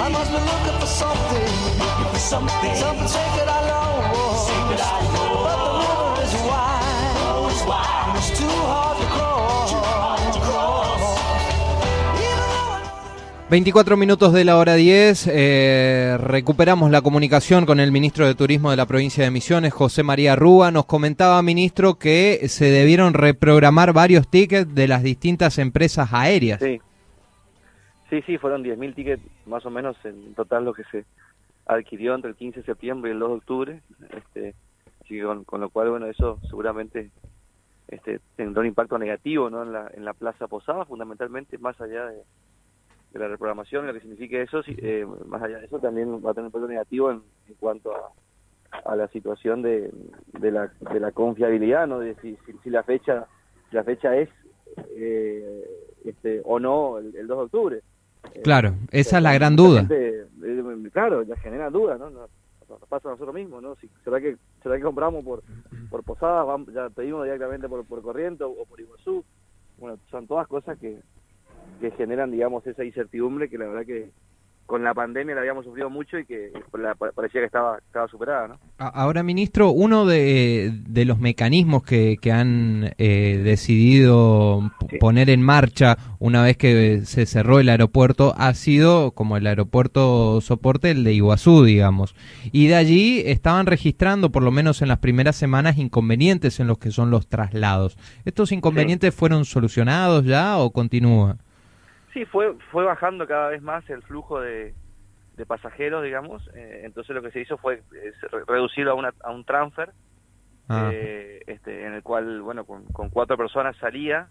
I must be looking for something, looking for something. something sacred I know. Sacred I know. But the river is wide, Oh, it's wide, it's too hard to cross. too hard to cross. Even though I know 24 minutos de la hora 10, eh, recuperamos la comunicación con el ministro de Turismo de la provincia de Misiones, José María Rúa. Nos comentaba, ministro, que se debieron reprogramar varios tickets de las distintas empresas aéreas. Sí. Sí, sí, fueron 10.000 tickets más o menos en total lo que se adquirió entre el 15 de septiembre y el 2 de octubre. Este, con, lo cual, bueno, eso seguramente este, tendrá un impacto negativo ¿no? en, la, en la Plaza Posada, fundamentalmente, más allá de, la reprogramación, lo que signifique eso, eh, más allá de eso también va a tener un impacto negativo en, en cuanto a, a la situación de, de, la, de la confiabilidad, ¿no? de si, si, si la fecha la fecha es eh, este, o no el, el 2 de octubre. Claro, esa es la gran duda. eh, claro, ya genera dudas, ¿no? Nos, pasa a nosotros mismos, ¿no? Si, ¿será, que, ¿Será que compramos por, por Posadas, vamos- ya pedimos directamente por, por Corriente o, o por Iguazú? Bueno, son todas cosas que, que generan, digamos, esa incertidumbre que la verdad que con la pandemia la habíamos sufrido mucho y que la- parecía que estaba, estaba superada, ¿no? Ahora, ministro, uno de, de los mecanismos que, que han eh, decidido Sí. poner en marcha una vez que se cerró el aeropuerto ha sido como el aeropuerto soporte, el de Iguazú, digamos. Y de allí estaban registrando, por lo menos en las primeras semanas, inconvenientes en los que son los traslados. ¿Estos inconvenientes fueron solucionados ya o continúa? Sí, fue, fue bajando cada vez más el flujo de, de pasajeros, digamos. eh, entonces lo que se hizo fue re- reducirlo a, una, a un transfer, Ah. eh, este, en el cual, bueno, con, con cuatro personas salía.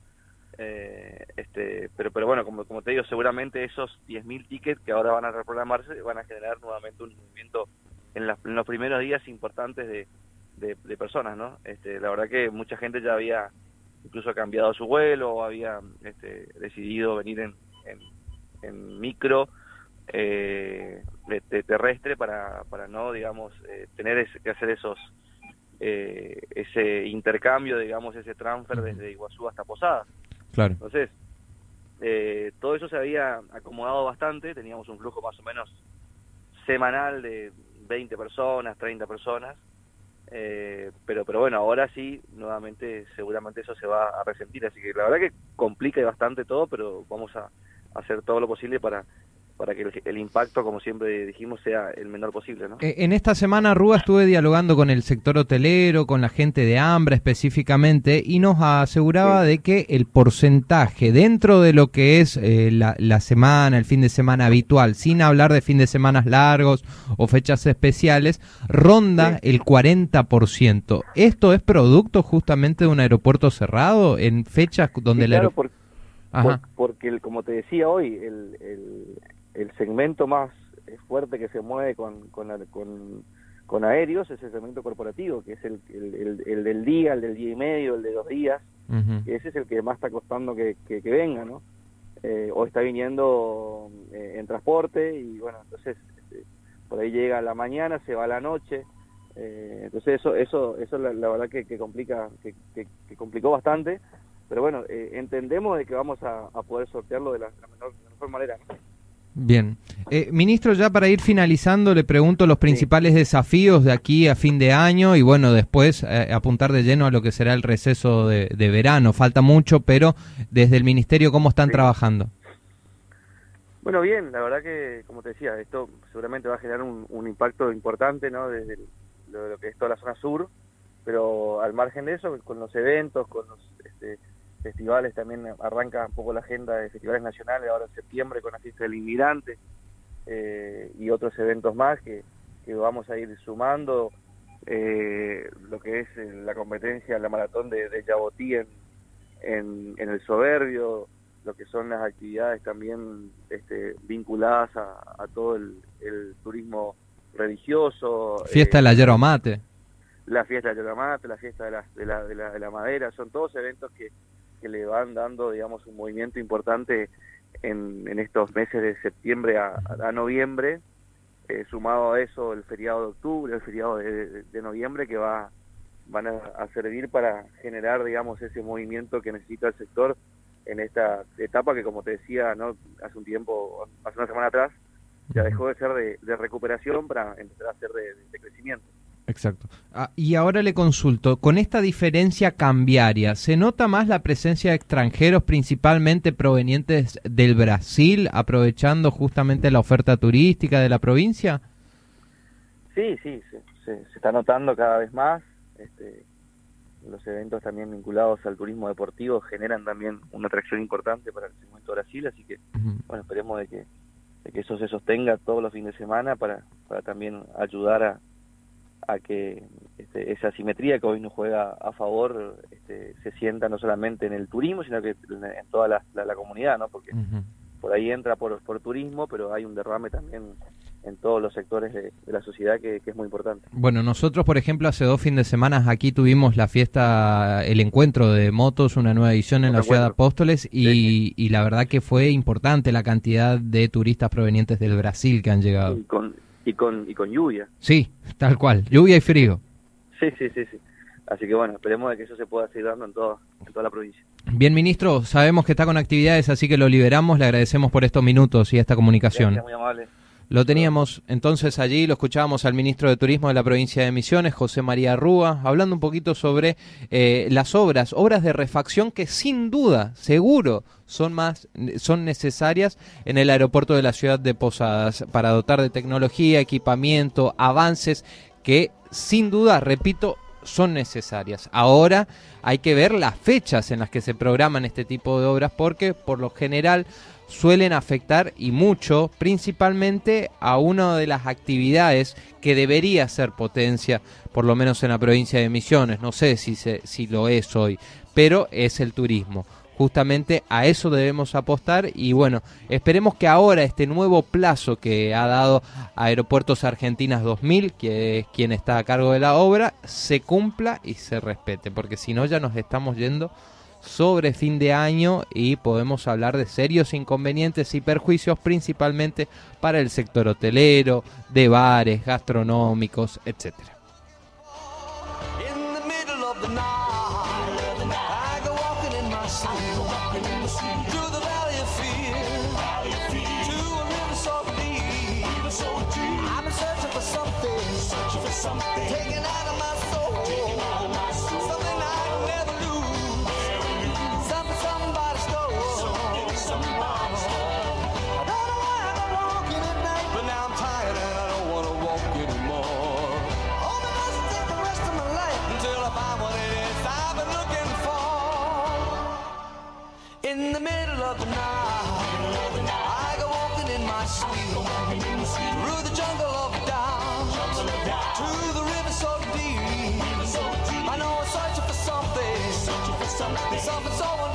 eh, este, pero, pero bueno, como, como te digo, seguramente esos 10.000 tickets que ahora van a reprogramarse van a generar nuevamente un movimiento en, las- en los primeros días importantes de, de, de personas, ¿no? Este, la verdad que mucha gente ya había incluso cambiado su vuelo o había este, decidido venir en, en, en micro eh, de- de terrestre para, para no, digamos, eh, tener ese- que hacer esos eh, ese intercambio, digamos, ese transfer desde Iguazú hasta Posadas. Claro. Entonces, eh, todo eso se había acomodado bastante, teníamos un flujo más o menos semanal de 20 personas, 30 personas, eh, pero pero bueno, ahora sí, nuevamente seguramente eso se va a resentir, así que la verdad que complica bastante todo, pero vamos a hacer todo lo posible para para que el, el impacto, como siempre dijimos, sea el menor posible, ¿no? Eh, En esta semana, Rúa, estuve dialogando con el sector hotelero, con la gente de Ambra específicamente, y nos aseguraba Sí. de que el porcentaje dentro de lo que es eh, la, la semana, el fin de semana habitual, sin hablar de fin de semanas largos o fechas especiales, ronda Sí. el 40%. ¿Esto es producto justamente de un aeropuerto cerrado en fechas donde Sí, el claro, aeropuerto... por- porque, el- como te decía hoy, el, el, el segmento más fuerte que se mueve con, con, con, con aéreos es el segmento corporativo, que es el, el, el- el del día, el del día y medio, el de dos días, ese es el que más está costando que, que, que venga, ¿no? Eh, o está viniendo eh, en transporte y bueno, entonces este, por ahí llega a la mañana, se va a la noche, eh, entonces eso eso eso la, la verdad que, que complica que, que, que complicó bastante, pero bueno, eh, entendemos de que vamos a, a poder sortearlo de la, la menor- de la mejor manera. ¿no? Bien. Eh, ministro, ya para ir finalizando, le pregunto los principales desafíos de aquí a fin de año y bueno, después eh, apuntar de lleno a lo que será el receso de, de verano. Falta mucho, pero desde el Ministerio, ¿cómo están Sí. trabajando? Bueno, bien, la verdad que, como te decía, esto seguramente va a generar un, un impacto importante, ¿no? Desde el- lo, lo que es toda la zona sur, pero al margen de eso, con los eventos, con los este, festivales, también arranca un poco la agenda de festivales nacionales ahora en septiembre con la fiesta del inmigrante eh, y otros eventos más que, que vamos a ir sumando, eh, lo que es eh, la competencia, la maratón de, de Yabotí en, en, en el Soberbio, lo que son las actividades también este, vinculadas a, a todo el, el turismo religioso. Fiesta eh, de la yerba mate. la fiesta de la fiesta de la, de la, de la, de la madera, son todos eventos que, que le van dando, digamos, un movimiento importante en, en estos meses de septiembre a, a noviembre, eh, sumado a eso el feriado de octubre, el feriado de, de- de noviembre, que va van a, a servir para generar, digamos, ese movimiento que necesita el sector en esta etapa que, como te decía, no hace un tiempo, hace una semana atrás, ya dejó de ser de, de recuperación para empezar a ser de, de crecimiento. Exacto. Ah, y ahora le consulto, con esta diferencia cambiaria, ¿se nota más la presencia de extranjeros principalmente provenientes del Brasil, aprovechando justamente la oferta turística de la provincia? Sí, sí, se, se, se está notando cada vez más. Este, los eventos también vinculados al turismo deportivo generan también una atracción importante para el segmento Brasil, así que, bueno, esperemos de que, de que eso se sostenga todos los fines de semana para, para también ayudar a, a que este, esa simetría que hoy nos juega a favor este, se sienta no solamente en el turismo, sino que en, toda la, la- la comunidad, ¿no? Porque por ahí entra por, por turismo, pero hay un derrame también en todos los sectores de, de la sociedad que, que es muy importante. Bueno, nosotros, por ejemplo, hace dos fines de semana aquí tuvimos la fiesta, el encuentro de motos, una nueva edición en la ciudad de. Apóstoles y, Sí, y la verdad que fue importante la cantidad de turistas provenientes del Brasil que han llegado. Con, y con, y con lluvia. Sí, tal cual, lluvia y frío. Sí, sí, sí, sí. Así que bueno, esperemos de que eso se pueda seguir dando en, todo, en toda la provincia. Bien, ministro, sabemos que está con actividades, así que lo liberamos. Le agradecemos por estos minutos y esta comunicación. Gracias, muy amable. Lo teníamos entonces allí, lo escuchábamos al ministro de Turismo de la provincia de Misiones, José María Rúa, hablando un poquito sobre eh, las obras, obras de refacción que sin duda, seguro, son más son necesarias en el aeropuerto de la ciudad de Posadas para dotar de tecnología, equipamiento, avances que sin duda, repito, son necesarias. Ahora hay que ver las fechas en las que se programan este tipo de obras porque por lo general suelen afectar y mucho principalmente a una de las actividades que debería ser potencia, por lo menos en la provincia de Misiones, no sé si, se, si lo es hoy, pero es el turismo. Justamente a eso debemos apostar y bueno, esperemos que ahora este nuevo plazo que ha dado Aeropuertos Argentinas 2000, que es quien está a cargo de la obra, se cumpla y se respete, porque si no ya nos estamos yendo sobre fin de año y podemos hablar de serios inconvenientes y perjuicios principalmente para el sector hotelero, de bares, gastronómicos, etcétera. Taken out of my soul, something, something so undefined